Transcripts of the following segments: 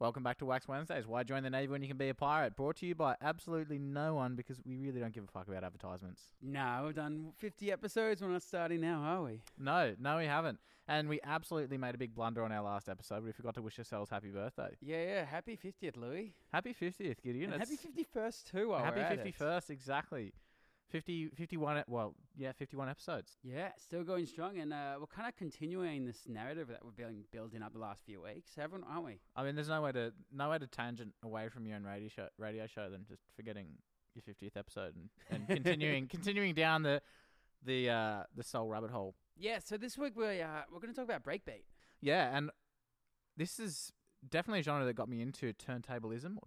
Welcome back to Wax Wednesdays. Why join the Navy when you can be a pirate? Brought to you by absolutely no one because we really don't give a fuck about advertisements. No, we've done 50 episodes. We're not starting now, are we? No, no, we haven't. And we absolutely made a big blunder on our last episode. We forgot to wish ourselves happy birthday. Yeah, yeah. Happy 50th, Louis. Happy 50th, Gideon. And happy 51st, too. While happy we're at it. 51st, exactly. 50, 51, e- well, yeah, 51 episodes. Yeah, still going strong. And uh, we're kind of continuing this narrative that we've been building up the last few weeks, haven't aren't we? I mean, there's no way to no way to tangent away from your own radio show, radio show than just forgetting your 50th episode and, and continuing continuing down the the uh, the soul rabbit hole. Yeah, so this week we're, uh, we're going to talk about breakbeat. Yeah, and this is definitely a genre that got me into turntablism.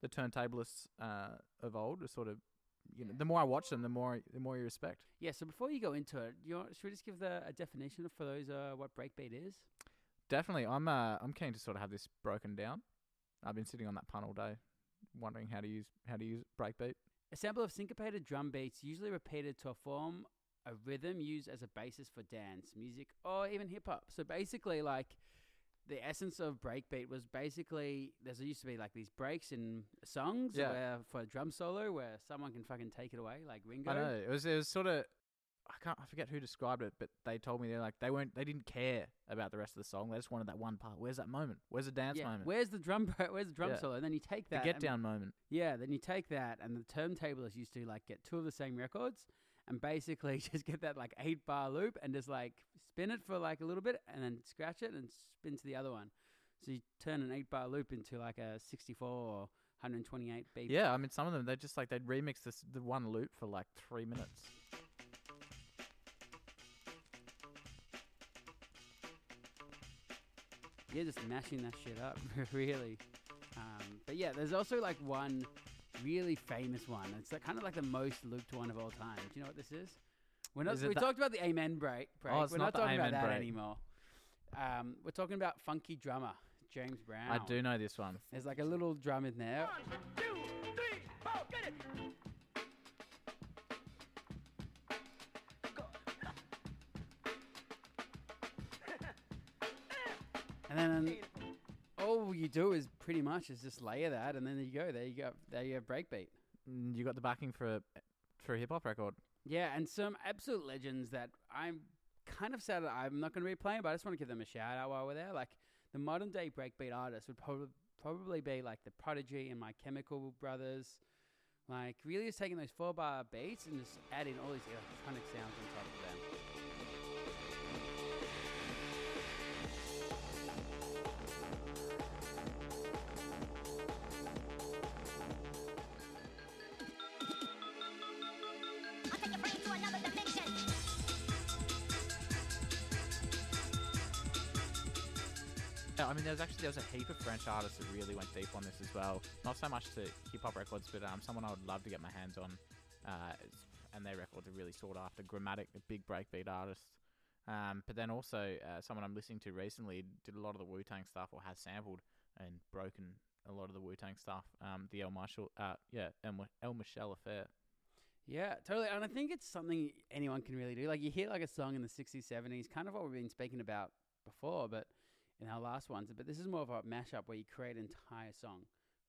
The turntablists uh, of old, are sort of, you know, the more I watch them, the more the more you respect. Yeah, so before you go into it, you want, should we just give the, a definition for those uh, what breakbeat is? Definitely, I'm uh, I'm keen to sort of have this broken down. I've been sitting on that pun all day, wondering how to use how to use breakbeat. A sample of syncopated drum beats, usually repeated to form a rhythm used as a basis for dance, music, or even hip hop. So basically, like the essence of breakbeat was basically there's used to be like these breaks in songs Yeah. where for a drum solo where someone can fucking take it away, like Ringo. I know it was it was sort of I can't I forget who described it, but they told me they're like they weren't they didn't care about the rest of the song. They just wanted that one part. Where's that moment? Where's the dance Yeah, moment? where's the drum? Where's the drum Yeah. solo? And then you take that the get and- down moment. Yeah, then you take that, and the turntablists used to like get two of the same records, and basically just get that like eight bar loop and just like spin it for like a little bit, and then scratch it and spin to the other one. So you turn an eight bar loop into like a sixty four or one hundred twenty eight beat. Yeah, I mean some of them they're just like they'd remix this the one loop for like three minutes. You're just mashing that shit up, really. Um, but yeah, there's also like one really famous one. It's like, kind of like the most looped one of all time. Do you know what this is? We're not. Is it we the- talked about the Amen break. break. Oh, it's We're not not, the talking about Amen that break. anymore. Um, we're talking about Funky Drummer James Brown. I do know this one. There's like a little drum in there. And then all you do is pretty much is just layer that, and then there you go. There you go. There you have breakbeat. Mm, You got the backing for a, for a hip hop record. Yeah, and some absolute legends that I'm kind of sad that I'm not going to be playing, but I just want to give them a shout out while we're there. Like the modern day breakbeat artists would probably probably be like the Prodigy and My Chemical Brothers. Like really just taking those four bar beats and just adding all these electronic sounds on top of them. I mean, there's actually there was a heap of French artists that really went deep on this as well. Not so much to hip hop records, but um, someone I would love to get my hands on, uh, and their records are really sought after. Grammatic, a big breakbeat artist, um, but then also uh, someone I'm listening to recently did a lot of the Wu Tang stuff, or has sampled and broken a lot of the Wu Tang stuff. Um, the El Marshall, uh, yeah, El, El Michels Affair. Yeah, totally. And I think it's something anyone can really do. Like you hear like a song in the 60s, 70s, kind of what we've been speaking about before, but in our last ones. But this is more of a mashup where you create an entire song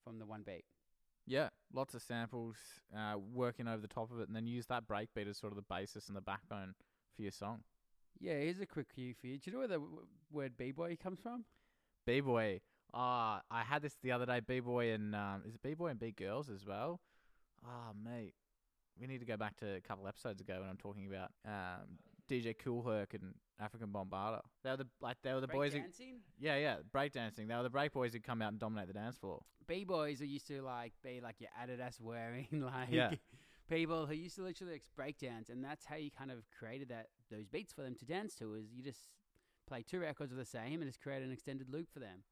from the one beat. Yeah, lots of samples, uh, working over the top of it, and then use that breakbeat as sort of the basis and the backbone for your song. Yeah, here's a quick cue for you. Do you know where the w- word b-boy comes from? B boy. Ah, I had this the other day. B boy and um, is it B boy and B girls as well? Ah, mate, we need to go back to a couple episodes ago when I'm talking about um, DJ Kool Herc and Afrika Bambaataa. They were the like they were the boys. Who, dancing? yeah, yeah, breakdancing. They were the break boys who'd come out and dominate the dance floor. B-boys who used to like be like your Adidas wearing like Yeah. people who used to literally like, break dance and that's how you kind of created that those beats for them to dance to is you just play two records of the same and just create an extended loop for them.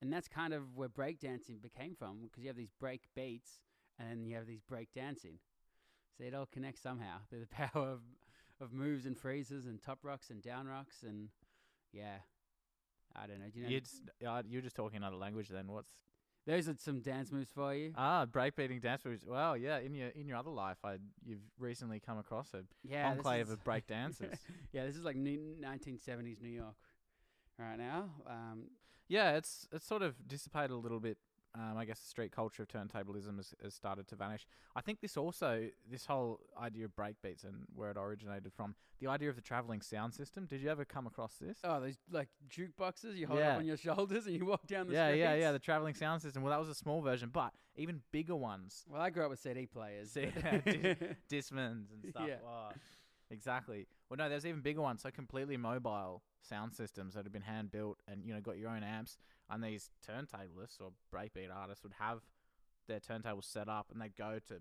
And that's kind of where breakdancing became from because you have these break beats and then you have these break dancing. So it all connects somehow through the power of, of moves and freezes and top rocks and down rocks and yeah. I don't know. Do you know? You're just, uh, you're just talking another language then. What's Those are some dance moves for you. ah breakbeating dance moves? Well, yeah. In your in your other life, I you've recently come across a Yeah, enclave is- of break dancers. yeah, this is like 1970s New York right now. Um, Yeah, it's it's sort of dissipated a little bit. Um, I guess the street culture of turntablism has, has started to vanish. I think this also, this whole idea of breakbeats and where it originated from, the idea of the traveling sound system. Did you ever come across this? Oh, those like jukeboxes you hold Yeah. up on your shoulders and you walk down the street. yeah, streets. yeah, yeah. The traveling sound system. Well, that was a small version, but even bigger ones, well, I grew up with CD players. See, but- Dis- Discmans and stuff. Yeah. Wow. Exactly. Well, no, there's even bigger ones. So completely mobile sound systems that have been hand built and you know got your own amps. And these turntablists or breakbeat artists would have their turntables set up, and they'd go to,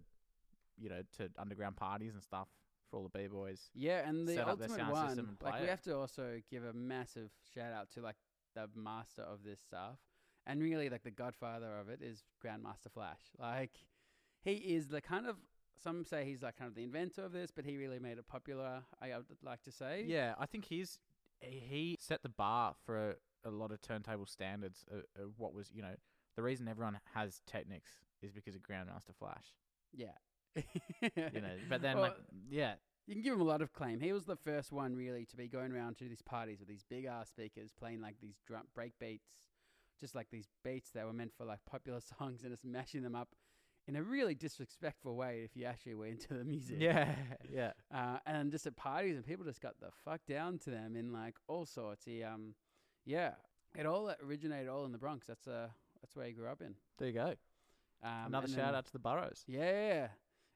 you know, to underground parties and stuff for all the b boys. Yeah, and the set up their ultimate sound one, system like play we it. have to also give a massive shout out to like the master of this stuff, and really like the godfather of it is Grandmaster Flash. Like he is the kind of some say he's like kind of the inventor of this, but he really made it popular. I would like to say. Yeah, I think he's he set the bar for a, a lot of turntable standards. Of, of what was you know the reason everyone has Technics is because of Grandmaster Flash. yeah. You know, but then Well, like yeah, You can give him a lot of claim. He was the first one really to be going around to these parties with these big ass speakers playing like these drum break beats, just like these beats that were meant for like popular songs and just mashing them up in a really disrespectful way if you actually went into the music. yeah, yeah. Uh, and just at parties and people just got the fuck down to them in like all sorts. He um yeah. It all originated all in the Bronx. That's uh that's where he grew up in. There you go. Um, Another shout then- out to the boroughs. yeah.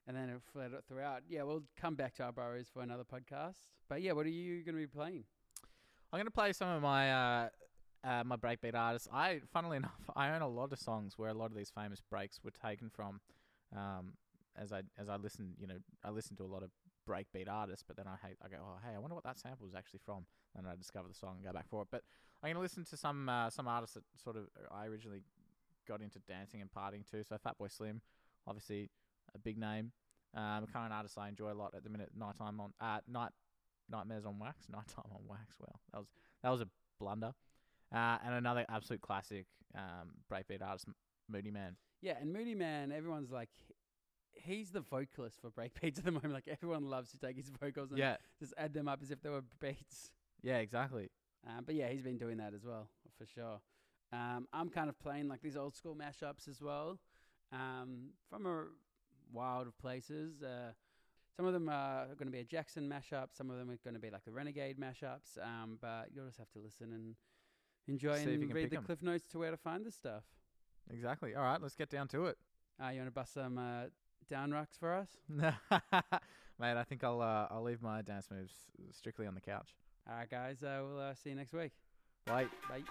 And then it fled throughout. Yeah, we'll come back to our boroughs for another podcast. But yeah, what are you going to be playing? I'm gonna play some of my uh, uh, my breakbeat artists. I, funnily enough, I own a lot of songs where a lot of these famous breaks were taken from. Um, as I as I listen, you know, I listen to a lot of breakbeat artists, but then I hate, I go, oh hey, I wonder what that sample is actually from. And I discover the song and go back for it. But I'm gonna listen to some uh, some artists that sort of uh, I originally got into dancing and partying too. So Fatboy Slim, obviously a big name. Um, current artist I enjoy a lot at the minute. Nighttime on uh, night nightmares on wax. Nighttime on wax. Well, that was that was a blunder. Uh, and another absolute classic um, breakbeat artist, Moody Man. Yeah, and Moody Man, everyone's like, he's the vocalist for breakbeats at the moment. Like everyone loves to take his vocals and Yeah, just add them up as if they were beats. yeah, exactly. Um, but yeah, he's been doing that as well for sure. Um, I'm kind of playing like these old school mashups as well, um, from a wild of places. Uh, some of them are going to be a Jackson mashup. Some of them are going to be like the Renegade mashups. Um, but you'll just have to listen and enjoy See and read the 'em. cliff notes to where to find this stuff. Exactly. All right, let's get down to it. Uh, you want to bust some uh, down rocks for us? No mate, I think I'll uh, I'll leave my dance moves strictly on the couch. All right, guys. Uh, we'll uh, see you next week. Bye. Bye.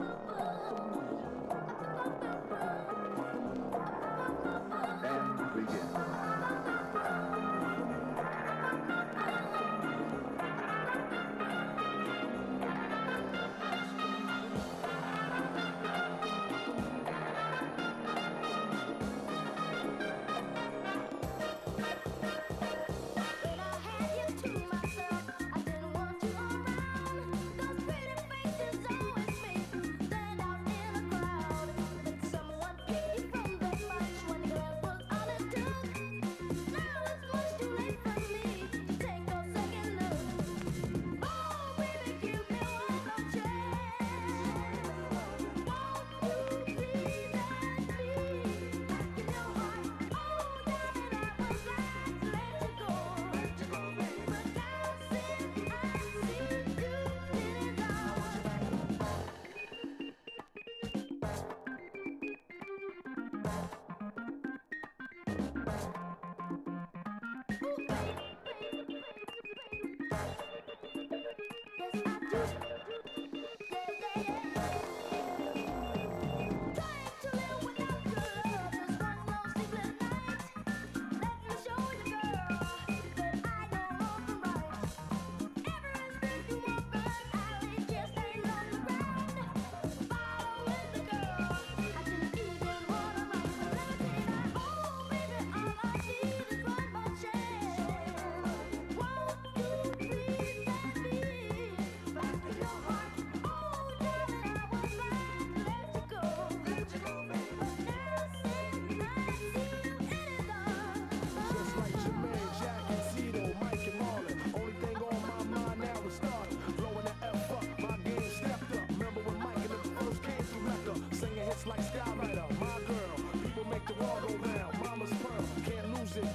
Oh.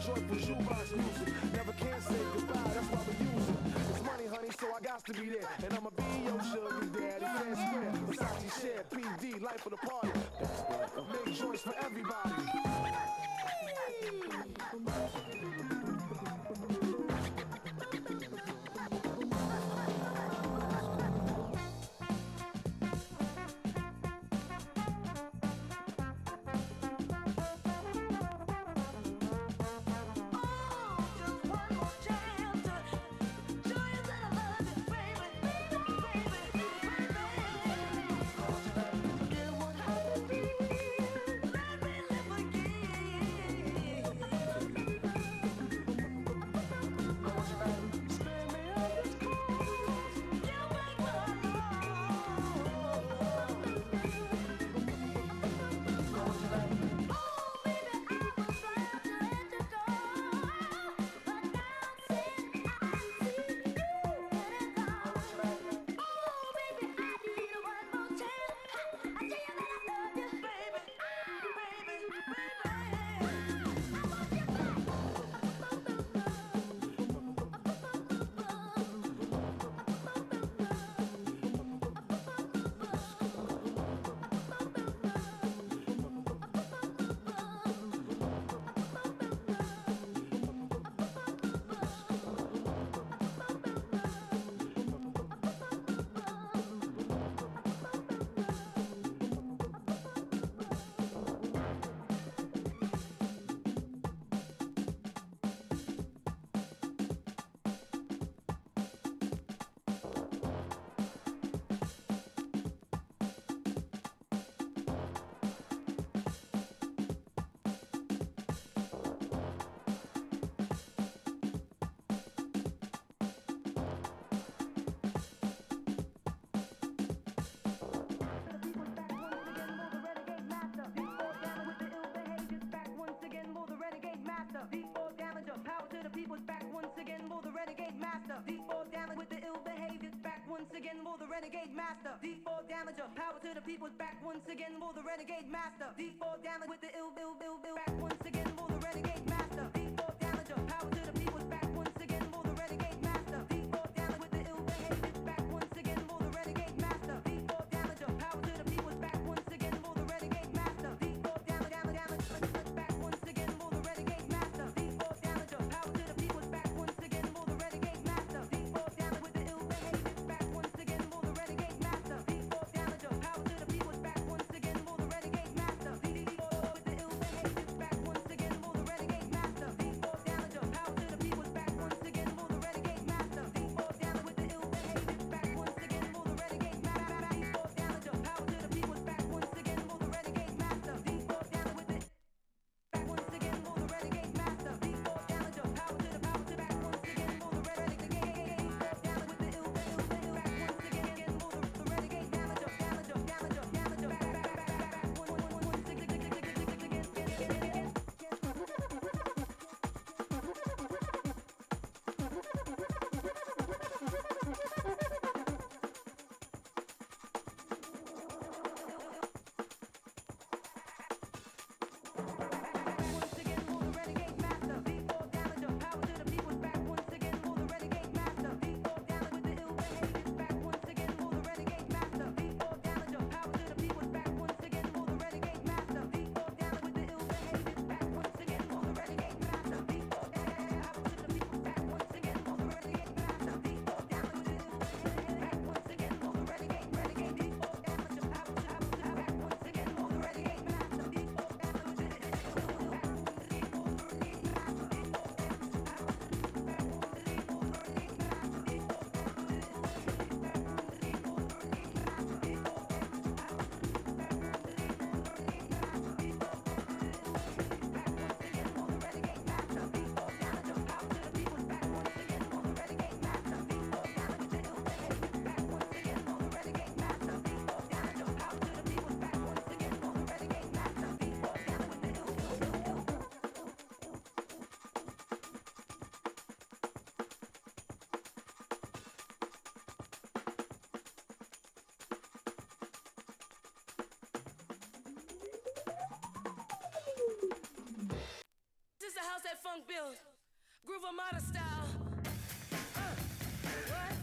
joyful shoebox music. Never can say goodbye, that's why we use it. It's money, honey, so I got to be there. And I'ma be your sugar daddy. Versace share, PD, life of the party. Make joints for everybody. people's back once again for the renegade master. Deep all damage with the ill behavior. Back once again for the renegade master. Deep all damager. Power to the people's back once again for the renegade master. Deep all damage with the ill, ill, ill, ill. Back once again for the renegade master. that funk bill. groove armada style. Uh, what?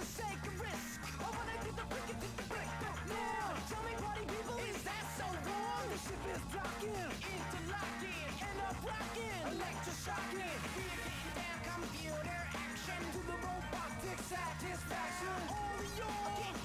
just take a risk. I wanna the brick the brick now. Tell me, party people, is that so wrong? The ship is rocking, up rocking. We are getting computer action the satisfaction. All yours.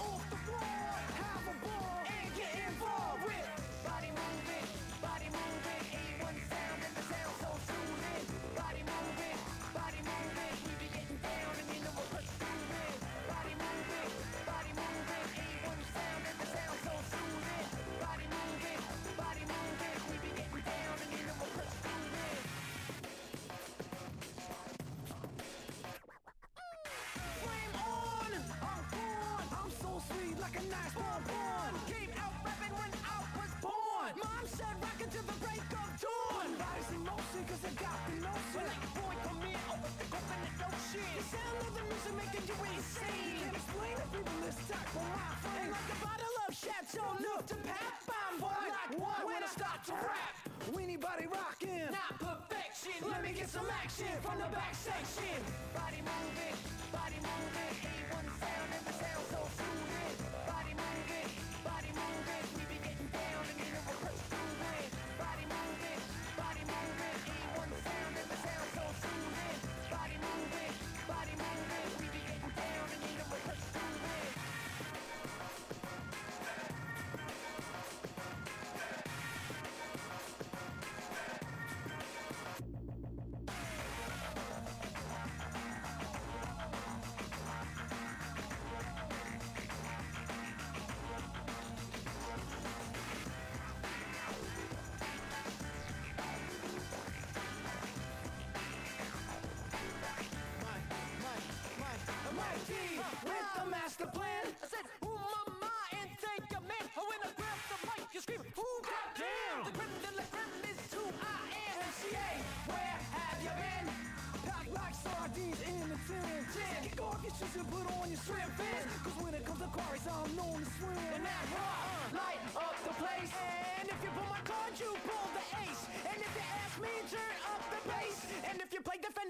That's look, to pat bomb one like one when I start to rap. Weenie body rockin', not perfection. Let me get some action from the back section. Body moving, body moving. Ain't one sound and the sound so soothing. Body moving, body moving. should put on your shrimp fins. Cause when it comes to quarries, I'm known to swim. And that rock light up the place. And if you pull my card, you pull the ace. And if you ask me, turn up the bass. And if you play defense,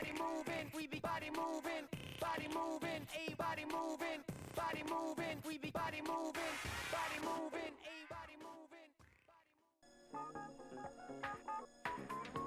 body moving, we be body moving, body moving, a body moving, body moving, we be body moving, body moving, a body moving. Body moving.